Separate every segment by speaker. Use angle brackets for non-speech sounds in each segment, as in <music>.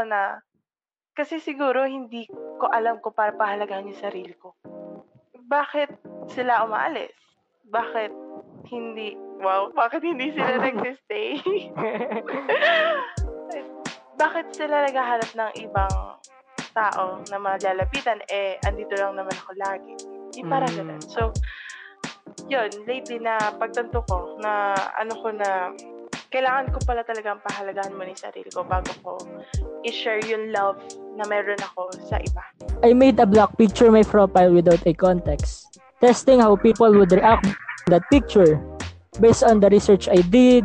Speaker 1: ko na, kasi siguro hindi ko alam ko para pahalagahan yung sarili ko. Bakit sila umaalis? Bakit hindi, wow, bakit hindi sila <laughs> nagsistay? <laughs> bakit sila naghahanap ng ibang tao na malalapitan? Eh, andito lang naman ako lagi. Hindi para
Speaker 2: Mm.
Speaker 1: ganun. So, yun, lately na pagtanto ko na ano ko na kailangan ko pala talagang pahalagahan mo yung sarili ko bago ko i-share yung love na meron ako sa iba.
Speaker 2: I made a black picture my profile without a context, testing how people would react to that picture. Based on the research I did,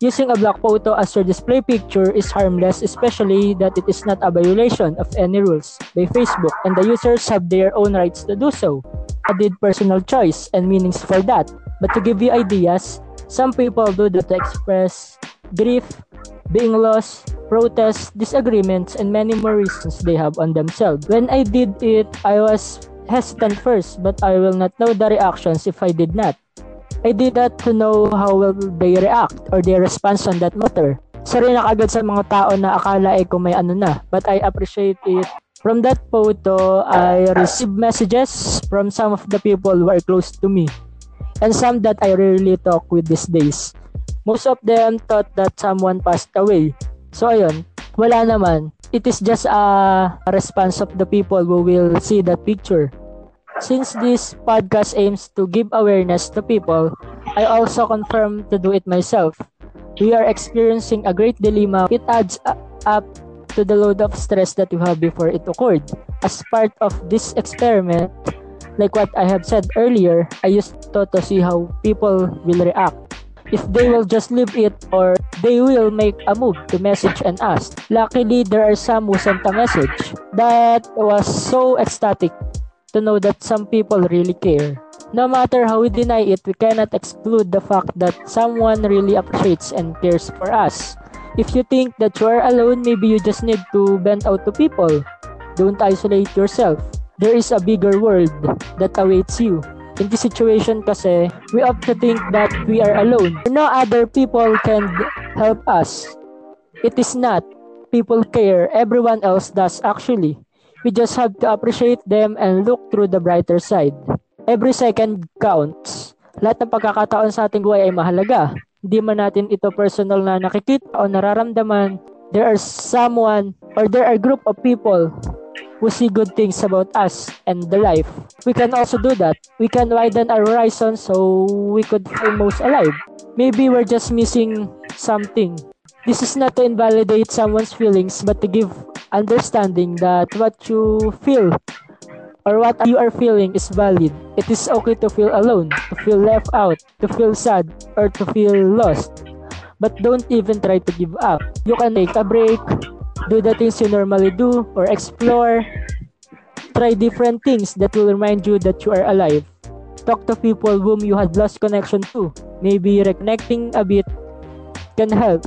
Speaker 2: using a black photo as your display picture is harmless, especially that it is not a violation of any rules by Facebook, and the users have their own rights to do so. I did personal choice and meanings for that. But to give you ideas, some people do that to express grief, being lost, protests, disagreements, and many more reasons they have on themselves. When I did it, I was hesitant first, but I will not know the reactions if I did not. I did that to know how will they react or their response on that matter. Isa rin ako agad sa mga tao na akala ay kung may ano na, but I appreciate it. From that photo, I received messages from some of the people who are close to me and some that I rarely talk with these days. Most of them thought that someone passed away. So ayun, wala naman. It is just a response of the people who will see that picture. Since this podcast aims to give awareness to people, I also confirm to do it myself. We are experiencing a great dilemma. It adds up to the load of stress that we have before it occurred. As part of this experiment, like what I have said earlier, I used to, to see how people will react. If they will just leave it or they will make a move to message and ask. Luckily, there are some who sent a message that was so ecstatic to know that some people really care. No matter how we deny it, we cannot exclude the fact that someone really appreciates and cares for us. If you think that you are alone, maybe you just need to vent out to people. Don't isolate yourself. There is a bigger world that awaits you. In this situation kasi, we often think that we are alone. No other people can help us. It is not. People care. Everyone else does actually. We just have to appreciate them and look through the brighter side. Every second counts. Lahat ng pagkakataon sa ating buhay ay mahalaga. Hindi man natin ito personal na nakikita o nararamdaman, there are someone or there are group of people who see good things about us and the life. We can also do that. We can widen our horizon so we could feel most alive. Maybe we're just missing something. This is not to invalidate someone's feelings, but to give understanding that what you feel or what you are feeling is valid. It is okay to feel alone, to feel left out, to feel sad, or to feel lost. But don't even try to give up. You can take a break, do the things you normally do, or explore. Try different things that will remind you that you are alive. Talk to people whom you had lost connection to. Maybe reconnecting a bit can help.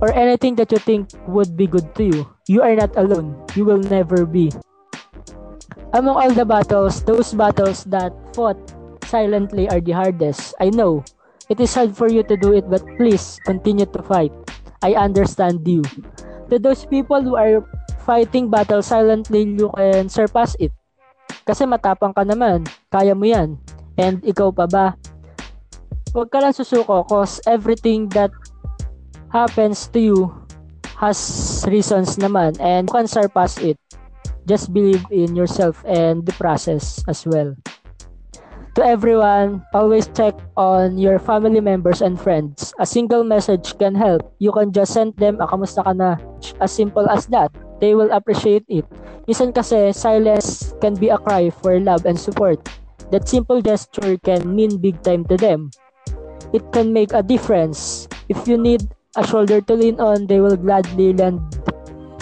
Speaker 2: Or anything that you think would be good to you. You are not alone. You will never be. Among all the battles, those battles that fought silently are the hardest. I know. It is hard for you to do it, but please continue to fight. I understand you. To those people who are fighting battle silently, you can surpass it. Kasi matapang ka naman. Kaya mo yan. And ikaw pa ba? Huwag ka lang susuko cause everything that happens to you has reasons naman and you can surpass it. Just believe in yourself and the process as well. To everyone, always check on your family members and friends. A single message can help. You can just send them a kamusta ka na. As simple as that. They will appreciate it. Minsan kasi, silence can be a cry for love and support. That simple gesture can mean big time to them. It can make a difference. If you need a shoulder to lean on, they will gladly lend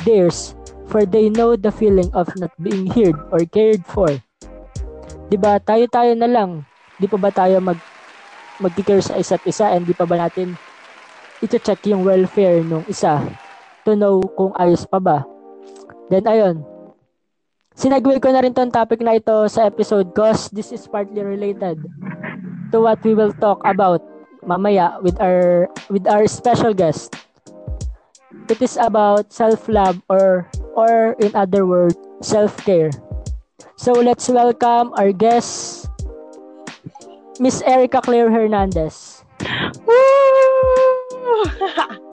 Speaker 2: theirs for they know the feeling of not being heard or cared for. 'Di ba? Tayo-tayo na lang. Di pa ba tayo mag magki-care sa isa't isa and di pa ba natin ito-check yung welfare nung isa to know kung ayos pa ba. Then ayun. Sinagway ko na rin tong topic na ito sa episode cause this is partly related to what we will talk about mamaya with our with our special guest. it is about self-love or or in other words, self-care. So let's welcome our guest, Miss Erica Claire Hernandez.
Speaker 1: Woo!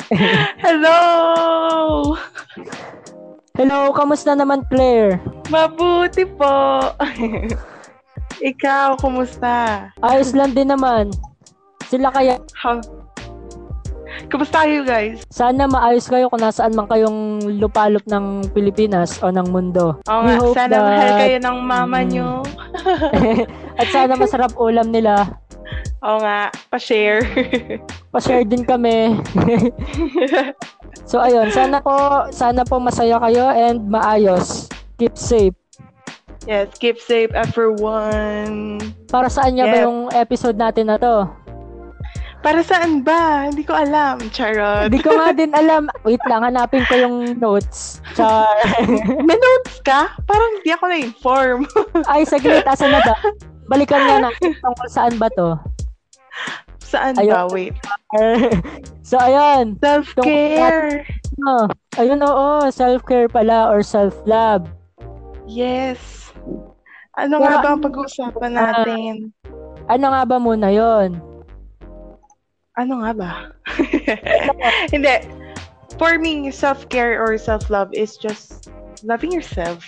Speaker 1: <laughs> Hello!
Speaker 2: Hello, kamusta naman Claire?
Speaker 1: Mabuti po. <laughs> Ikaw, kumusta?
Speaker 2: Ayos lang din naman. Sila kaya,
Speaker 1: How... Kumusta kayo guys?
Speaker 2: sana maayos kayo kung nasaan man kayong lupalop ng Pilipinas o ng mundo.
Speaker 1: Oo nga, sana
Speaker 2: that-
Speaker 1: mahal kayo ng mama
Speaker 2: Mm.
Speaker 1: nyo. <laughs>
Speaker 2: At sana masarap ulam nila. <laughs>
Speaker 1: Oo nga, pa-share. <laughs>
Speaker 2: Pa-share din kami. so ayun, sana po sana po masaya kayo and maayos. Keep safe.
Speaker 1: yes, keep safe everyone.
Speaker 2: Para saan niya ba
Speaker 1: Yep.
Speaker 2: yung episode natin na to?
Speaker 1: Para saan ba? Hindi ko alam. Charot.
Speaker 2: Hindi ko nga din alam. Wait lang, hanapin ko yung notes. Char. <laughs>
Speaker 1: May notes ka? Parang hindi ako na-inform. <laughs>
Speaker 2: Ay, saglit. Asan na ba? Balikan nga natin tungkol saan ba to.
Speaker 1: saan
Speaker 2: Ayun.
Speaker 1: ba? Wait. <laughs>
Speaker 2: so, ayun.
Speaker 1: Self-care.
Speaker 2: Oh, ayun, oo. Self-care pala or self-love.
Speaker 1: Yes. Ano
Speaker 2: Pero
Speaker 1: nga ba ang pag-uusapan natin?
Speaker 2: Ano nga ba muna yon?
Speaker 1: Ano nga ba? <laughs> Hindi. For me, self-care or self-love is just loving yourself.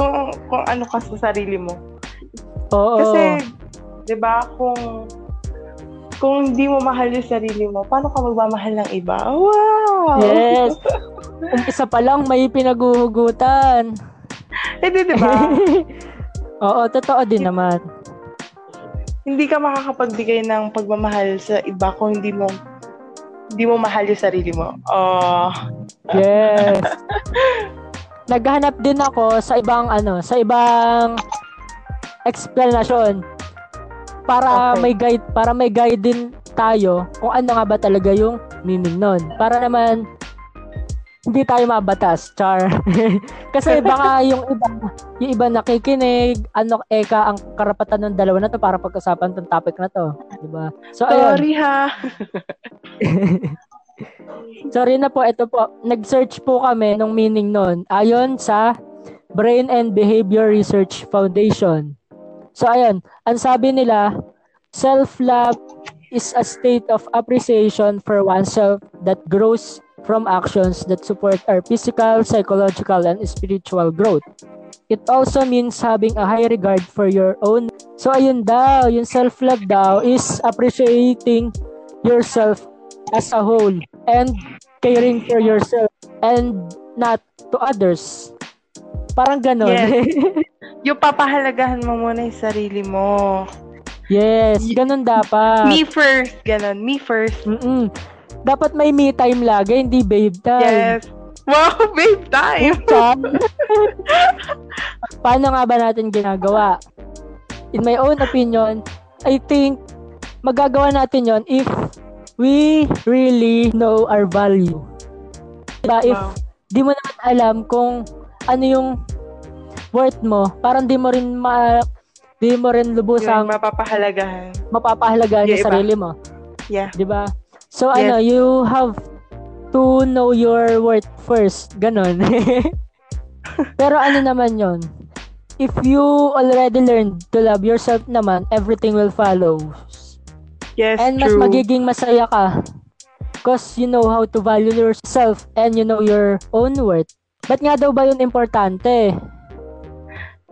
Speaker 1: Kung, kung ano ka sa sarili mo.
Speaker 2: Oo.
Speaker 1: Kasi, di ba, kung kung hindi mo mahal yung sarili mo, paano ka magmamahal ng iba? Wow!
Speaker 2: Yes. Umpisa pa lang may pinaguhugutan.
Speaker 1: Hindi, di ba? <laughs>
Speaker 2: Oo, totoo din naman.
Speaker 1: Hindi ka makakapagbigay ng pagmamahal sa iba kung hindi mo hindi mo mahal yung sarili mo. Oh,
Speaker 2: Yes. <laughs> Naghanap din ako sa ibang ano, sa ibang explanation para
Speaker 1: Okay.
Speaker 2: may guide para may guide din tayo kung ano nga ba talaga yung meaning nun. Para naman hindi tayo mabatas, char. <laughs> Kasi baka yung iba, yung iba nakikinig, ano eka ang karapatan ng dalawa na to para pag-usapan tong topic na to, 'di ba? So ayun.
Speaker 1: sorry ha. <laughs>
Speaker 2: Sorry na po, ito po. Nag-search po kami ng meaning nun ayon sa Brain and Behavior Research Foundation. So ayan, ang sabi nila, self-love is a state of appreciation for oneself that grows from actions that support our physical, psychological, and spiritual growth. It also means having a high regard for your own. So ayun daw, yung self-love daw is appreciating yourself as a whole and caring for yourself and not to others. Parang ganon.
Speaker 1: Yes. <laughs> Yung papahalagahan mo muna yung sarili mo.
Speaker 2: yes, ganon dapat.
Speaker 1: Me first, ganun. Me first.
Speaker 2: Mm-mm. Dapat may me time lagi, hindi babe time.
Speaker 1: Yes. Wow, <laughs> babe time.
Speaker 2: Paano nga ba natin ginagawa? In my own opinion, I think magagawa natin yon if we really know our value. Diba? If
Speaker 1: Wow.
Speaker 2: di mo naman alam kung ano yung worth mo, parang di mo rin ma di mo rin
Speaker 1: Yung
Speaker 2: lubusang
Speaker 1: mapapahalagahan.
Speaker 2: mapapahalagaan
Speaker 1: Yung
Speaker 2: yung sarili mo.
Speaker 1: Yeah.
Speaker 2: Di ba? So,
Speaker 1: Yes.
Speaker 2: ano, you have to know your worth first. Ganon. <laughs> Pero ano naman yon If you already learned to love yourself naman, everything will follow.
Speaker 1: Yes,
Speaker 2: And mas
Speaker 1: true.
Speaker 2: magiging masaya ka. Because you know how to value yourself and you know your own worth. Ba't nga daw ba yun importante?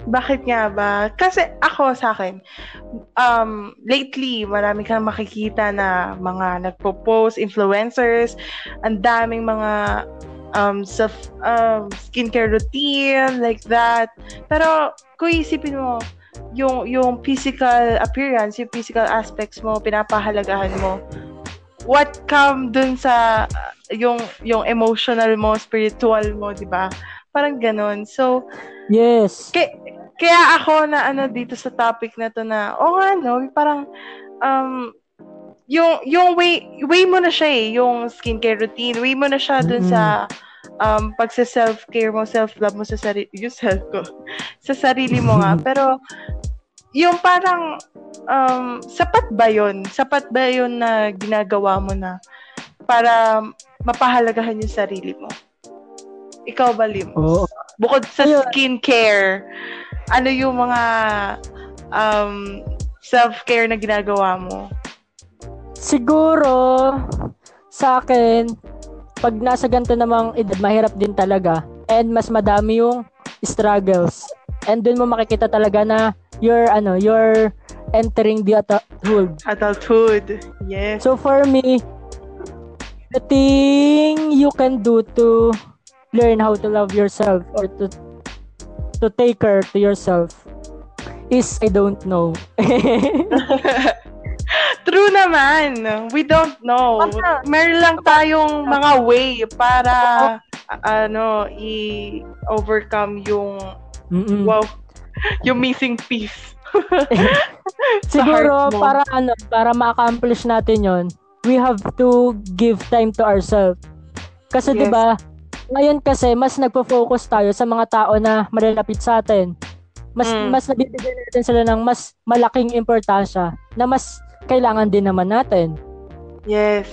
Speaker 1: Bakit nga ba? Kasi ako sa akin, um, lately, marami kang makikita na mga nagpo-post, influencers, ang daming mga um, self, um, skincare routine, like that. Pero, kung isipin mo, yung, yung physical appearance, yung physical aspects mo, pinapahalagahan mo, what come dun sa uh, yung yung emotional mo, spiritual mo, 'di ba? Parang ganun. So,
Speaker 2: Yes.
Speaker 1: kaya, kaya ako na ano dito sa topic na to na, oh nga no, parang um yung yung way way mo na siya eh, yung skincare routine, way mo na siya dun
Speaker 2: Mm.
Speaker 1: sa um pagsa self-care mo, self-love mo sa sarili, <laughs> yung self ko, sa sarili mo nga. <laughs> Pero yung parang um sapat ba 'yon? Sapat ba 'yon na ginagawa mo na para mapahalagahan yung sarili mo. Ikaw ba, Lim?
Speaker 2: Oo.
Speaker 1: Bukod sa
Speaker 2: Ayun.
Speaker 1: skincare, ano yung mga um, self-care na ginagawa mo?
Speaker 2: Siguro, sa akin, pag nasa ganito namang edad, mahirap din talaga. And mas madami yung struggles. And dun mo makikita talaga na you're, ano, you're entering the adulthood.
Speaker 1: Adulthood. Yes.
Speaker 2: So for me, the thing you can do to learn how to love yourself or to to take care to yourself is I don't know. <laughs>
Speaker 1: True naman. We don't know. Meron lang tayong mga way para ano, i-overcome yung
Speaker 2: Mm-mm.
Speaker 1: wow, yung missing piece. <laughs> <laughs>
Speaker 2: Siguro para ano, para ma-accomplish natin 'yon, we have to give time to ourselves. Kasi
Speaker 1: Yes.
Speaker 2: 'di ba? Ngayon kasi mas nagfo-focus tayo sa mga tao na malalapit sa atin. Mas
Speaker 1: Mm.
Speaker 2: mas nabibigyan natin sila ng mas malaking importansya na mas kailangan din naman natin.
Speaker 1: Yes.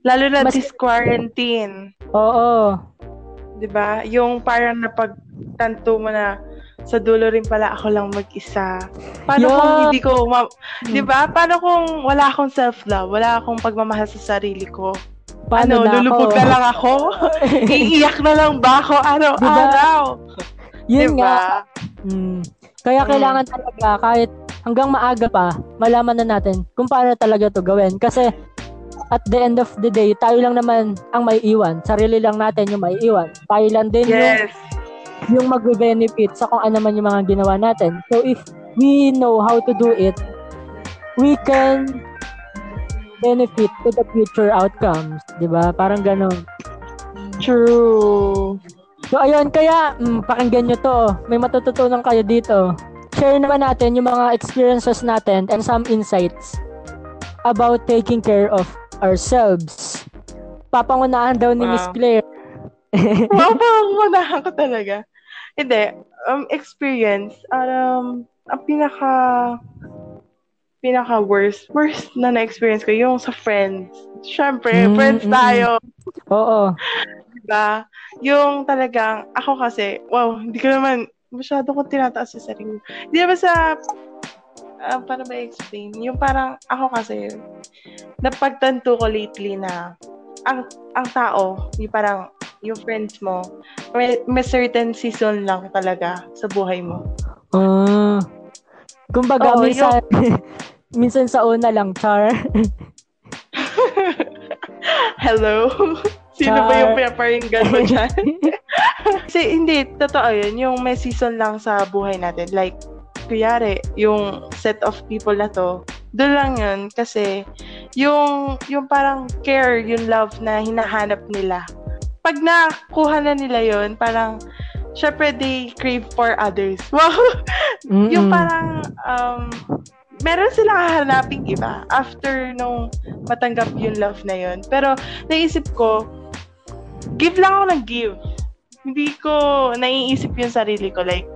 Speaker 1: Lalo na
Speaker 2: Mas-
Speaker 1: this quarantine.
Speaker 2: Oo.
Speaker 1: 'Di ba? Yung parang napagtanto mo na sa dulo rin pala ako lang mag-isa. Paano
Speaker 2: Yeah.
Speaker 1: kung hindi ko, ma- 'di ba? Paano kung wala akong self-love, wala akong pagmamahal sa sarili ko?
Speaker 2: Paano
Speaker 1: ano,
Speaker 2: na
Speaker 1: lulubog
Speaker 2: ako?
Speaker 1: na lang ako? <laughs> Iiyak na lang ba ako araw-araw?
Speaker 2: Yun
Speaker 1: diba?
Speaker 2: nga. Mm. Kaya
Speaker 1: Mm.
Speaker 2: kailangan talaga kahit hanggang maaga pa, malaman na natin kung paano talaga to gawin. Kasi at the end of the day, tayo lang naman ang may iwan. Sarili lang natin yung may iwan. Tayo lang din yung,
Speaker 1: Yes.
Speaker 2: yung magbe-benefit sa kung ano man yung mga ginawa natin. So if we know how to do it, we can benefit to the future outcomes. 'di ba Parang ganon.
Speaker 1: True.
Speaker 2: So ayun, kaya mm, pakinggan nyo to. May matututunan kayo dito. Share naman natin yung mga experiences natin and some insights about taking care of ourselves. Papangunahan daw ni Miss
Speaker 1: Wow.
Speaker 2: Claire. <laughs>
Speaker 1: wow, pangunahan ko talaga. Hindi. Um, experience. Um, ang pinaka pinaka worst worst na na-experience ko yung sa friends. Syempre,
Speaker 2: Mm,
Speaker 1: friends tayo.
Speaker 2: Oo.
Speaker 1: Diba? Yung talagang, ako kasi, wow, hindi ko naman, masyado kong tinataas sa sarili. Hindi naman sa, ah, paano ba explain? Yung parang, ako kasi, napagtanto ko lately na, ang, ang tao, yung parang, yung friends mo, may, may certain season lang talaga sa buhay mo.
Speaker 2: Ah. Kumbaga,
Speaker 1: Oo,
Speaker 2: minsan, <laughs> minsan sa una lang, char. <laughs>
Speaker 1: Hello? <laughs> Sino ba
Speaker 2: Char.
Speaker 1: yung pinaparinggan mo dyan? Kasi hindi, totoo yun. Yung may season lang sa buhay natin. Like, kuyari, yung set of people na to, doon lang yun. Kasi, yung, yung parang care, yung love na hinahanap nila. Pag nakuha na nila yun, parang, syempre, they crave for others. <laughs> Wow! yung
Speaker 2: Mm-mm.
Speaker 1: parang, um, meron silang hahanaping iba after nung matanggap yung love na yun. Pero, naisip ko, give lang ako ng give. Hindi ko naiisip yung sarili ko. Like,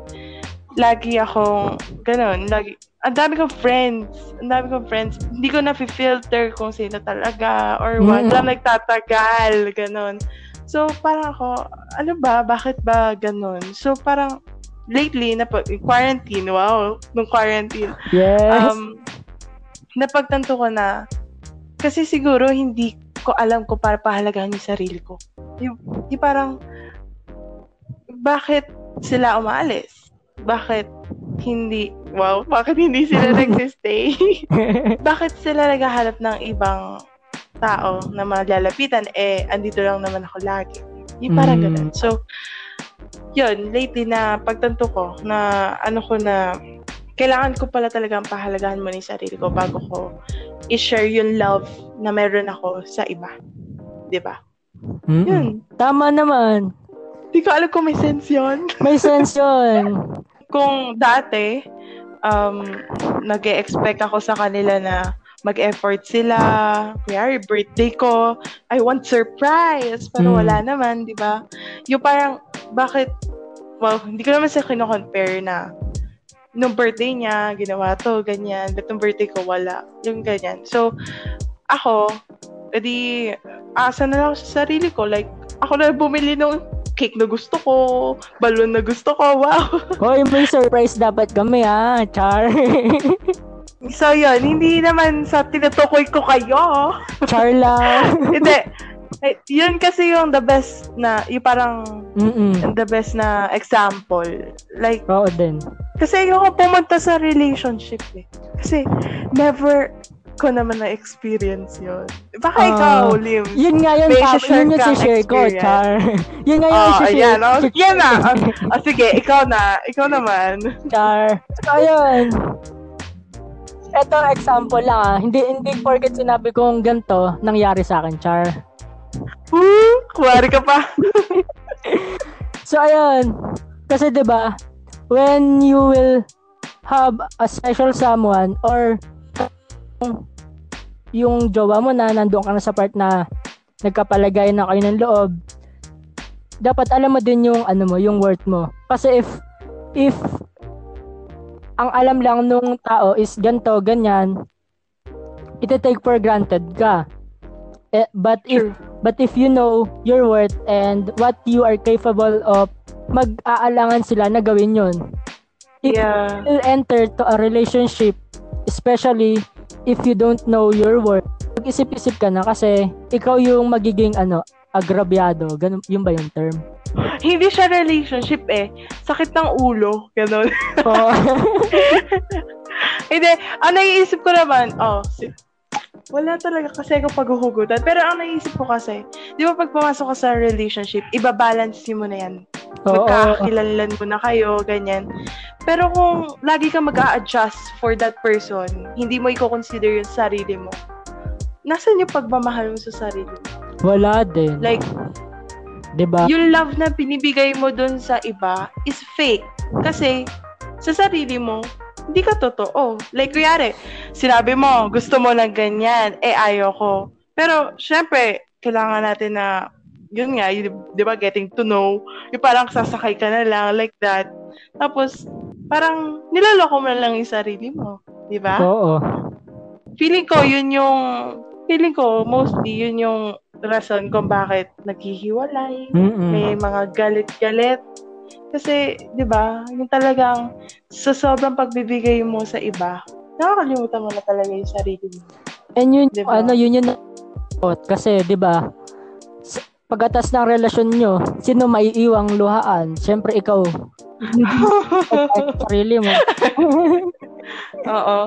Speaker 1: lagi akong, ganun, lagi, ang dami kong friends. Ang dami kong friends. Hindi ko na-filter kung sino talaga or what.
Speaker 2: Mm.
Speaker 1: Lang nagtatagal, ganun. So, parang ako, ano ba? Bakit ba ganun? So, parang, lately, na quarantine, wow, nung quarantine,
Speaker 2: Yes.
Speaker 1: um, napagtanto ko na, kasi siguro hindi ko alam ko para pahalagahan yung sarili ko. Yung, yung parang, bakit sila umaalis? Bakit hindi, wow, bakit hindi sila <laughs> nagsistay? <laughs> bakit sila naghahanap ng ibang tao na malalapitan? Eh, andito lang naman ako lagi. Yung parang
Speaker 2: Mm.
Speaker 1: ganun. So, yun, lately na pagtanto ko na ano ko na kailangan ko pala talagang pahalagahan mo yung sarili ko bago ko i-share yung love na meron ako sa iba. 'Di ba?
Speaker 2: Mm-mm.
Speaker 1: Yun.
Speaker 2: Tama naman.
Speaker 1: Di ko alam kung may sense yun. <laughs>
Speaker 2: May sense yun.
Speaker 1: Kung dati, um, nag expect ako sa kanila na mag-effort sila. Kaya birthday ko, I want surprise. Pero
Speaker 2: Mm.
Speaker 1: wala naman, di ba? Yung parang, bakit, well, hindi ko naman sa kino-compare na nung birthday niya, ginawa to, ganyan. But nung birthday ko, wala. Yung ganyan. So, ako, edi, asa na lang sa sarili ko. Like, ako na bumili ng cake na gusto ko, balloon na gusto ko, wow.
Speaker 2: Hoy, may surprise dapat kami ha, Char. <laughs>
Speaker 1: so yun, hindi naman sa tinutukoy ko kayo.
Speaker 2: Char lang. <laughs>
Speaker 1: hindi. Eh, yun kasi yung the best na, yung parang
Speaker 2: Mm-mm.
Speaker 1: the best na example. Like,
Speaker 2: Oo din.
Speaker 1: kasi ayoko pumunta sa relationship eh. Kasi never ko naman na-experience yun. Baka
Speaker 2: Ah,
Speaker 1: ikaw, Lim.
Speaker 2: Yun nga top,
Speaker 1: share
Speaker 2: yun yung si-share ko. Char. <laughs> yun nga yung
Speaker 1: Oh,
Speaker 2: si-share.
Speaker 1: ayan. Oh, yan na. Oh, sige, ikaw na. Ikaw naman.
Speaker 2: Char. So, ayun. Ito, example lang ah. Hindi, hindi porket sinabi kong ganito, nangyari sa akin, Char.
Speaker 1: Woo! Kuwari ka pa. <laughs>
Speaker 2: So, ayun. Kasi, di ba when you will have a special someone or yung jowa mo na nandoon ka na sa part na nagkapalagay na kayo ng loob, dapat alam mo din yung ano mo, yung worth mo. Kasi if if ang alam lang nung tao is ganto, ganyan, ito take for granted ka. Eh, but if
Speaker 1: True.
Speaker 2: but if you know your worth and what you are capable of, mag-aalangan sila na gawin yun. If
Speaker 1: Yeah.
Speaker 2: you enter to a relationship, especially if you don't know your worth, mag-isip-isip ka na kasi ikaw yung magiging ano, agrabyado. Ganun, yun ba yung term?
Speaker 1: Hindi siya relationship eh. Sakit ng ulo. Ganon.
Speaker 2: Oo. <laughs>
Speaker 1: Hindi. Ang naiisip ko naman, oh, si- wala talaga kasi ako paghuhugutan. Pero ang naiisip ko kasi, di ba pag pumasok ka sa relationship, ibabalance mo na yan.
Speaker 2: Oo.
Speaker 1: Magkakakilanlan mo na kayo, ganyan. Pero kung lagi ka mag adjust for that person, hindi mo i-consider yung sarili mo, nasan yung pagmamahal mo sa sarili mo?
Speaker 2: Wala din.
Speaker 1: Like,
Speaker 2: 'Di ba?
Speaker 1: yung love na binibigay mo dun sa iba is fake. Kasi, sa sarili mo, hindi ka totoo. Like, kuyari, sinabi mo, gusto mo ng ganyan, eh, ayaw ko. Pero, syempre, kailangan natin na, yun nga, yun, di ba, getting to know, yung parang sasakay ka na lang, like that. Tapos, parang, nilaloko mo na lang yung sarili mo. Di ba?
Speaker 2: Oo.
Speaker 1: feeling ko yun yung feeling ko mostly yun yung rason kung bakit naghihiwalay
Speaker 2: Mm-mm.
Speaker 1: may mga galit-galit kasi 'di ba yung talagang sa sobrang pagbibigay mo sa iba nakakalimutan mo na talaga yung sarili mo
Speaker 2: And yun,
Speaker 1: Diba?
Speaker 2: ano, yun yung kasi, di ba, s- pagkatas ng relasyon nyo, sino maiiwang luhaan? Siyempre, ikaw. <laughs> Sarili mo.
Speaker 1: oo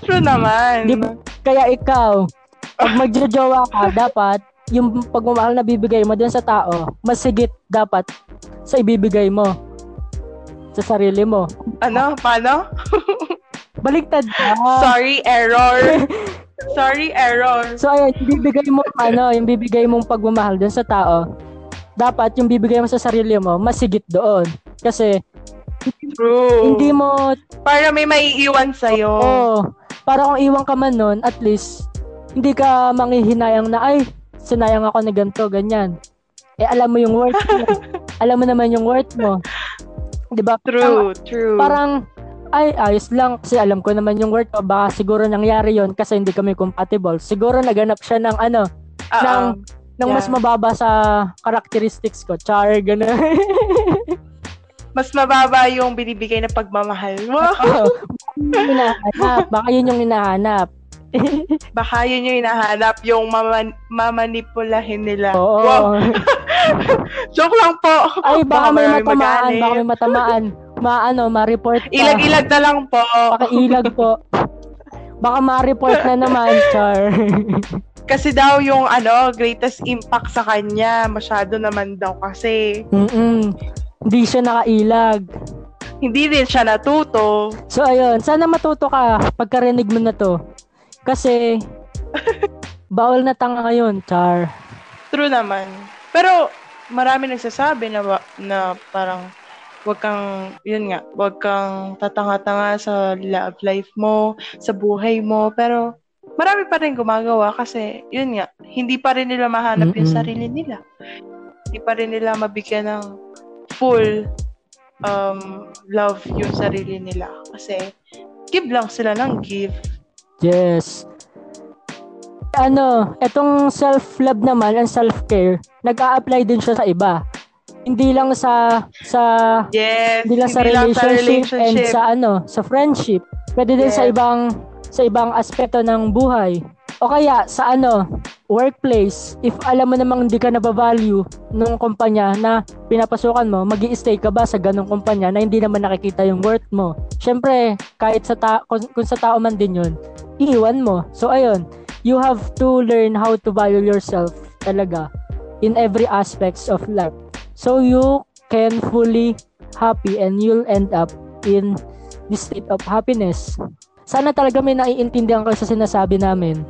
Speaker 1: true naman
Speaker 2: Di ba? Kaya ikaw, pag magjojowa ka, dapat yung pagmamahal na bibigay mo dun sa tao, mas higit dapat sa ibibigay mo. Sa sarili mo.
Speaker 1: ano? Paano?
Speaker 2: Baliktad ka. <laughs>
Speaker 1: sorry error. <laughs> Sorry error.
Speaker 2: So ayun, yung bibigay mo ano, yung bibigay mong pagmamahal dun sa tao, dapat yung bibigay mo sa sarili mo, mas higit doon. Kasi
Speaker 1: true.
Speaker 2: hindi mo
Speaker 1: para may maiiwan sa'yo.
Speaker 2: Oh, para kung iwan ka man nun, at least hindi ka manghihinayang na ay sinayang ako na ganito, ganyan. Eh alam mo yung worth mo. <laughs> alam mo naman yung worth mo. 'Di ba?
Speaker 1: true true
Speaker 2: Parang ay ayos lang kasi alam ko naman yung worth ko. Baka siguro nangyari yon kasi hindi kami compatible. Siguro naganap siya ng ano,
Speaker 1: Oo.
Speaker 2: ng ng mas
Speaker 1: Yeah.
Speaker 2: mababa sa characteristics ko. Char, gano'n. <laughs>
Speaker 1: mas mababa yung binibigay na pagmamahal mo.
Speaker 2: Oo. Baka yun yung hinahanap. <laughs>
Speaker 1: Baka yun yung hinahanap, yung maman- mamanipulahin nila.
Speaker 2: Oo.
Speaker 1: Wow, <laughs> joke lang po.
Speaker 2: Ay, baka may
Speaker 1: marami
Speaker 2: matamaan. Baka may matamaan. Ma, ano, ma-report ka.
Speaker 1: Ilag-ilag na lang po.
Speaker 2: Baka ilag po. Baka ma-report na naman, Char. <laughs>
Speaker 1: Kasi daw yung ano, greatest impact sa kanya, masyado naman daw kasi.
Speaker 2: Mm-mm. Hindi siya nakailag.
Speaker 1: Hindi din siya natuto.
Speaker 2: So, ayun. Sana matuto ka pagkarinig mo na to. Kasi, bawal na tanga ngayon, Char.
Speaker 1: True naman. Pero, marami nagsasabi na, na parang, wag kang, yun nga, wag kang tatanga-tanga sa love life mo, sa buhay mo. Pero, marami pa rin gumagawa kasi, yun nga, hindi pa rin nila mahanap yung
Speaker 2: Mm-mm.
Speaker 1: sarili nila. Hindi pa rin nila mabigyan ng full um, love yung sarili nila. Kasi, give lang sila ng give.
Speaker 2: Yes. ano, etong self-love naman and self-care, nag-a-apply din siya sa iba. Hindi lang sa sa
Speaker 1: Yes.
Speaker 2: hindi lang sa
Speaker 1: hindi lang
Speaker 2: relationship, and
Speaker 1: relationship.
Speaker 2: sa ano, sa friendship. Pwede din sa
Speaker 1: Yes.
Speaker 2: ibang sa ibang aspeto ng buhay. O kaya sa ano, workplace, if alam mo namang hindi ka nabavalue nung kumpanya na pinapasukan mo, magi stay ka ba sa ganong kumpanya na hindi naman nakikita yung worth mo? Syempre, kahit sa ta- kung, kung sa tao man din yun, iiwan mo. So ayun, you have to learn how to value yourself talaga in every aspects of life. So you can fully happy and you'll end up in the state of happiness. Sana talaga may naiintindihan kayo sa sinasabi namin.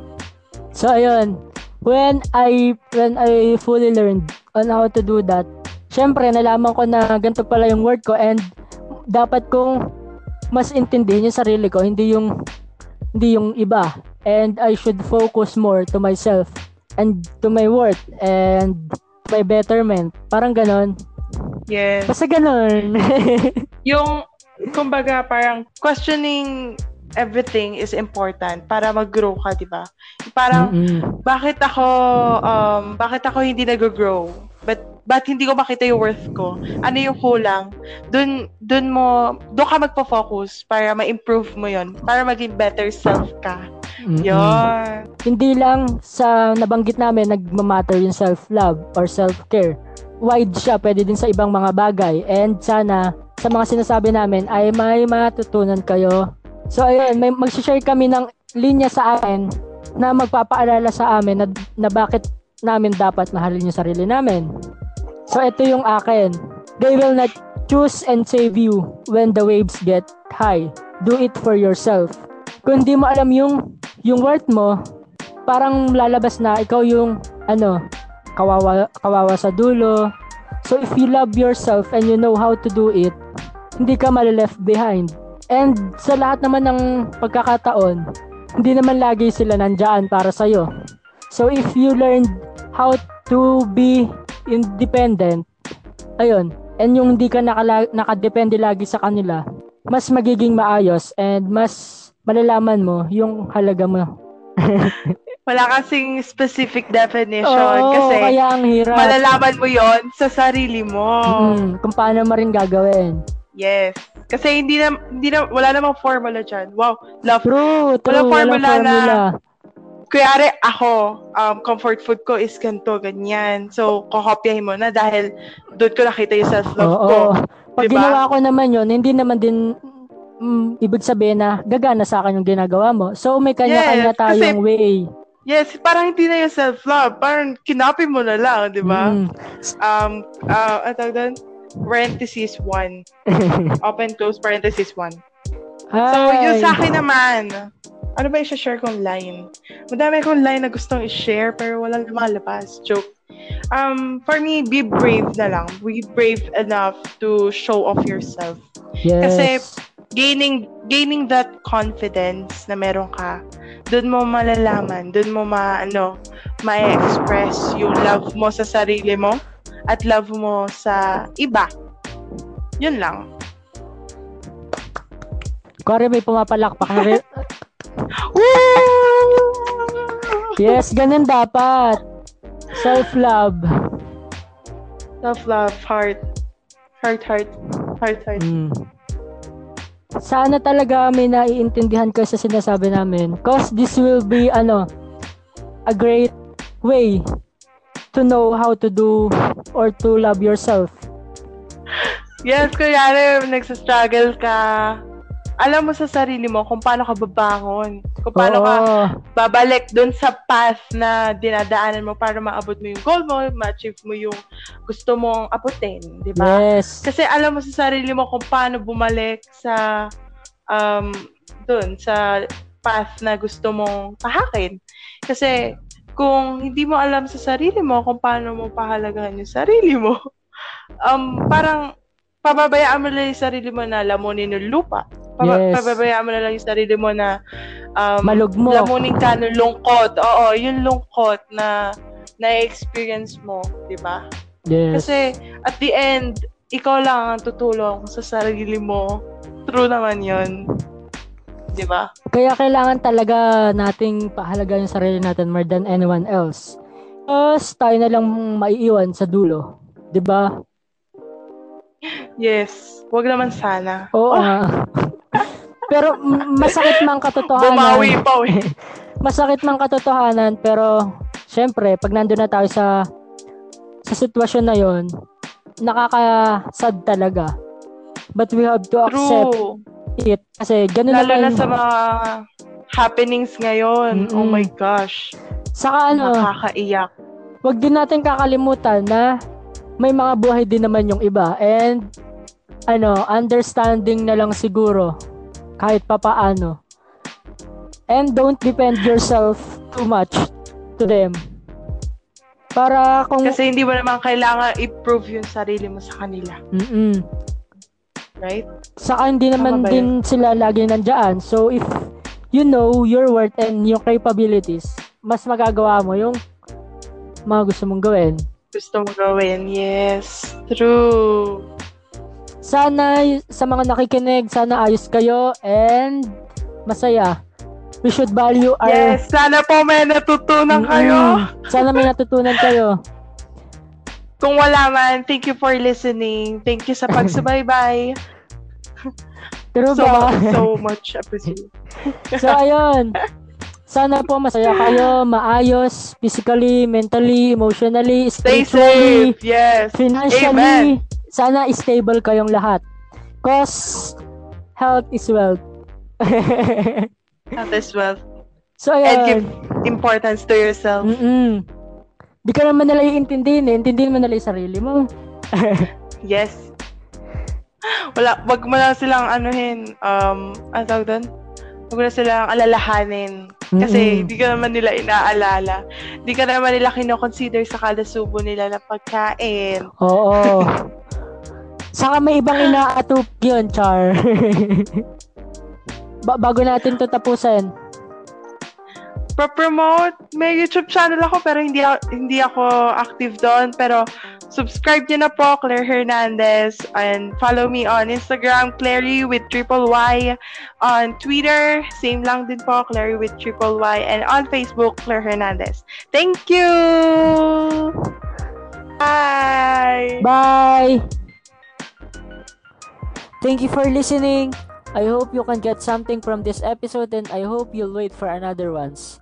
Speaker 2: So ayun, when I when I fully learned on how to do that, syempre nalaman ko na ganito pala yung word ko and dapat kong mas intindihin yung sarili ko, hindi yung hindi yung iba. And I should focus more to myself and to my worth and my betterment. Parang ganon.
Speaker 1: Yes.
Speaker 2: Basta ganon. <laughs>
Speaker 1: Yung, kumbaga, parang questioning everything is important para mag-grow ka, di ba? Parang,
Speaker 2: Mm-mm.
Speaker 1: bakit ako, um, bakit ako hindi nag-grow? But, ba't hindi ko makita yung worth ko? Ano yung kulang? Dun, dun mo, doon ka magpo-focus para ma-improve mo yon para maging better self ka. Yon.
Speaker 2: Hindi lang sa nabanggit namin nagmamatter yung self-love or self-care. Wide siya, pwede din sa ibang mga bagay. And sana, sa mga sinasabi namin ay may matutunan kayo. So ayun, may mag-share kami ng linya sa akin na magpapaalala sa amin na, na bakit namin dapat mahalin yung sarili namin. So ito yung akin. They will not choose and save you when the waves get high. Do it for yourself. Kung hindi mo alam yung yung worth mo, parang lalabas na ikaw yung ano, kawawa kawawa sa dulo. So if you love yourself and you know how to do it, hindi ka left behind. And sa lahat naman ng pagkakataon, hindi naman lagi sila nandyan para sa'yo. So if you learned how to be independent, ayun, and yung hindi ka nakala- nakadepende lagi sa kanila, mas magiging maayos and mas malalaman mo yung halaga mo. <laughs>
Speaker 1: Wala kasing specific definition
Speaker 2: Oo,
Speaker 1: kasi
Speaker 2: kaya ang hirap.
Speaker 1: malalaman mo yon sa sarili mo.
Speaker 2: Mm, kung paano mo rin gagawin.
Speaker 1: Yes. Kasi hindi na, hindi na, wala namang formula dyan. Wow, love.
Speaker 2: True, true.
Speaker 1: Walang formula
Speaker 2: walang formula.
Speaker 1: Kuyari, ako, um, comfort food ko is ganito, ganyan. So, kokopyahin mo na dahil doon ko nakita yung self-love
Speaker 2: Oo.
Speaker 1: ko.
Speaker 2: Pag
Speaker 1: Diba?
Speaker 2: ginawa ko naman yun, hindi naman din mm, ibig sabihin na gagana sa akin yung ginagawa mo. So, may kanya-kanya
Speaker 1: Yes, kasi-
Speaker 2: tayong way.
Speaker 1: Yes, parang hindi na yung self-love. Parang kinopy mo na lang, di ba?
Speaker 2: Mm.
Speaker 1: Um, uh, ano tawag doon? Parenthesis 1. <laughs> Open, close, parenthesis 1. So, yung
Speaker 2: Ay.
Speaker 1: sa akin naman, ano ba i-share kong line? Madami akong line na gustong i-share pero walang lumalabas. Joke. Um, for me, be brave na lang. Be brave enough to show off yourself.
Speaker 2: Yes.
Speaker 1: kasi, Gaining gaining that confidence na meron ka, doon mo malalaman, doon mo ma, ano, ma-express yung love mo sa sarili mo at love mo sa iba. Yun lang.
Speaker 2: Kore may pumapalakpak na rin. Yes, ganun dapat. Self-love.
Speaker 1: Self-love, heart. Heart, heart. Heart, heart.
Speaker 2: Mm. Sana talaga may naiintindihan ko sa sinasabi namin. Cause this will be, ano, a great way to know how to do or to love yourself.
Speaker 1: Yes, kunyari, nagsastruggle ka. Alam mo sa sarili mo kung paano ka babangon. Kung paano ka
Speaker 2: Oo.
Speaker 1: babalik dun sa path na dinadaanan mo para maabot mo yung goal mo, ma-achieve mo yung gusto mong abutin, di ba?
Speaker 2: Yes.
Speaker 1: Kasi alam mo sa sarili mo kung paano bumalik sa um dun sa path na gusto mong tahakin. Kasi kung hindi mo alam sa sarili mo kung paano mo pahalagahan yung sarili mo, <laughs> um parang pababayaan mo lang yung sarili mo na lamunin ng lupa. Paba-
Speaker 2: Yes.
Speaker 1: Pababayaan mo na lang yung sarili mo na um,
Speaker 2: Malugmok.
Speaker 1: lamunin ka ng lungkot. Oo, yung lungkot na na-experience mo, di ba?
Speaker 2: Yes.
Speaker 1: Kasi at the end, ikaw lang ang tutulong sa sarili mo. True naman yon. di ba?
Speaker 2: Kaya kailangan talaga nating pahalaga yung sarili natin more than anyone else. Tapos tayo na lang maiiwan sa dulo. 'Di ba?
Speaker 1: Yes. Wag naman sana.
Speaker 2: Oo
Speaker 1: Oh, <laughs>
Speaker 2: pero masakit mang katotohanan.
Speaker 1: bumawi pa eh. <laughs>
Speaker 2: masakit mang katotohanan pero syempre pag nandun na tayo sa sa sitwasyon na yon nakaka-sad talaga but we have to accept
Speaker 1: True.
Speaker 2: it kasi ganun
Speaker 1: Lalo
Speaker 2: naman
Speaker 1: na sa mga happenings ngayon. Oh
Speaker 2: Mm-mm.
Speaker 1: my gosh.
Speaker 2: saka ano
Speaker 1: Nakakaiyak.
Speaker 2: wag din natin kakalimutan na may mga buhay din naman yung iba and ano understanding na lang siguro kahit papaano and don't depend yourself too much to them para kung
Speaker 1: Kasi hindi mo naman kailangan i-prove yung sarili mo sa kanila.
Speaker 2: Mm-mm.
Speaker 1: Right?
Speaker 2: Saka hindi naman din sila lagi nandyan. So, if you know your worth and your capabilities, mas magagawa mo yung mga gusto mong gawin.
Speaker 1: Gusto mo gawin. Yes. True.
Speaker 2: Sana sa mga nakikinig, sana ayos kayo and masaya. We should value our...
Speaker 1: Yes. Sana po may natutunan kayo.
Speaker 2: Mm-mm. Sana may natutunan kayo.
Speaker 1: Kung wala man, thank you for listening. Thank you sa pagsubaybay. <laughs>
Speaker 2: Pero
Speaker 1: so,
Speaker 2: ba?
Speaker 1: so much appreciate. <laughs>
Speaker 2: So, ayun. <laughs> Sana po masaya kayo, maayos, physically, mentally, emotionally,
Speaker 1: Stay
Speaker 2: spiritually,
Speaker 1: safe. Yes.
Speaker 2: financially. Sana stable kayong lahat. Cause health is wealth. <laughs>
Speaker 1: That is well.
Speaker 2: so,
Speaker 1: And give
Speaker 2: ayun.
Speaker 1: importance to yourself.
Speaker 2: Mm-mm. Di ka naman nila iintindihin eh. Intindihin mo nila yung sarili mo. <laughs>
Speaker 1: Yes. Wala, wag mo lang silang anuhin, um, ano tawag doon? Wag mo na silang alalahanin. Kasi hindi ka naman nila inaalala. Hindi ka naman nila kinoconsider sa kalasubo nila na pagkain.
Speaker 2: Oo. <laughs> Saka may ibang inaatupag yun, Char. <laughs> ba- bago natin to tapusin.
Speaker 1: Pro-promote, may YouTube channel ako pero hindi a- hindi ako active doon. Pero subscribe nyo na po, Claire Hernandez. And follow me on Instagram, Clary with triple Y. On Twitter, same lang din po, Clary with triple Y. And on Facebook, Claire Hernandez. Thank you! Bye!
Speaker 2: Bye! Thank you for listening. I hope you can get something from this episode and I hope you'll wait for another ones.